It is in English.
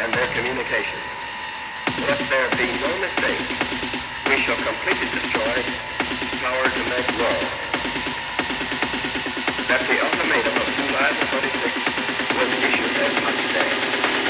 and their communications. Let there be no mistake. We shall completely destroy power to make war. That the ultimatum of july 26th was issued as much day.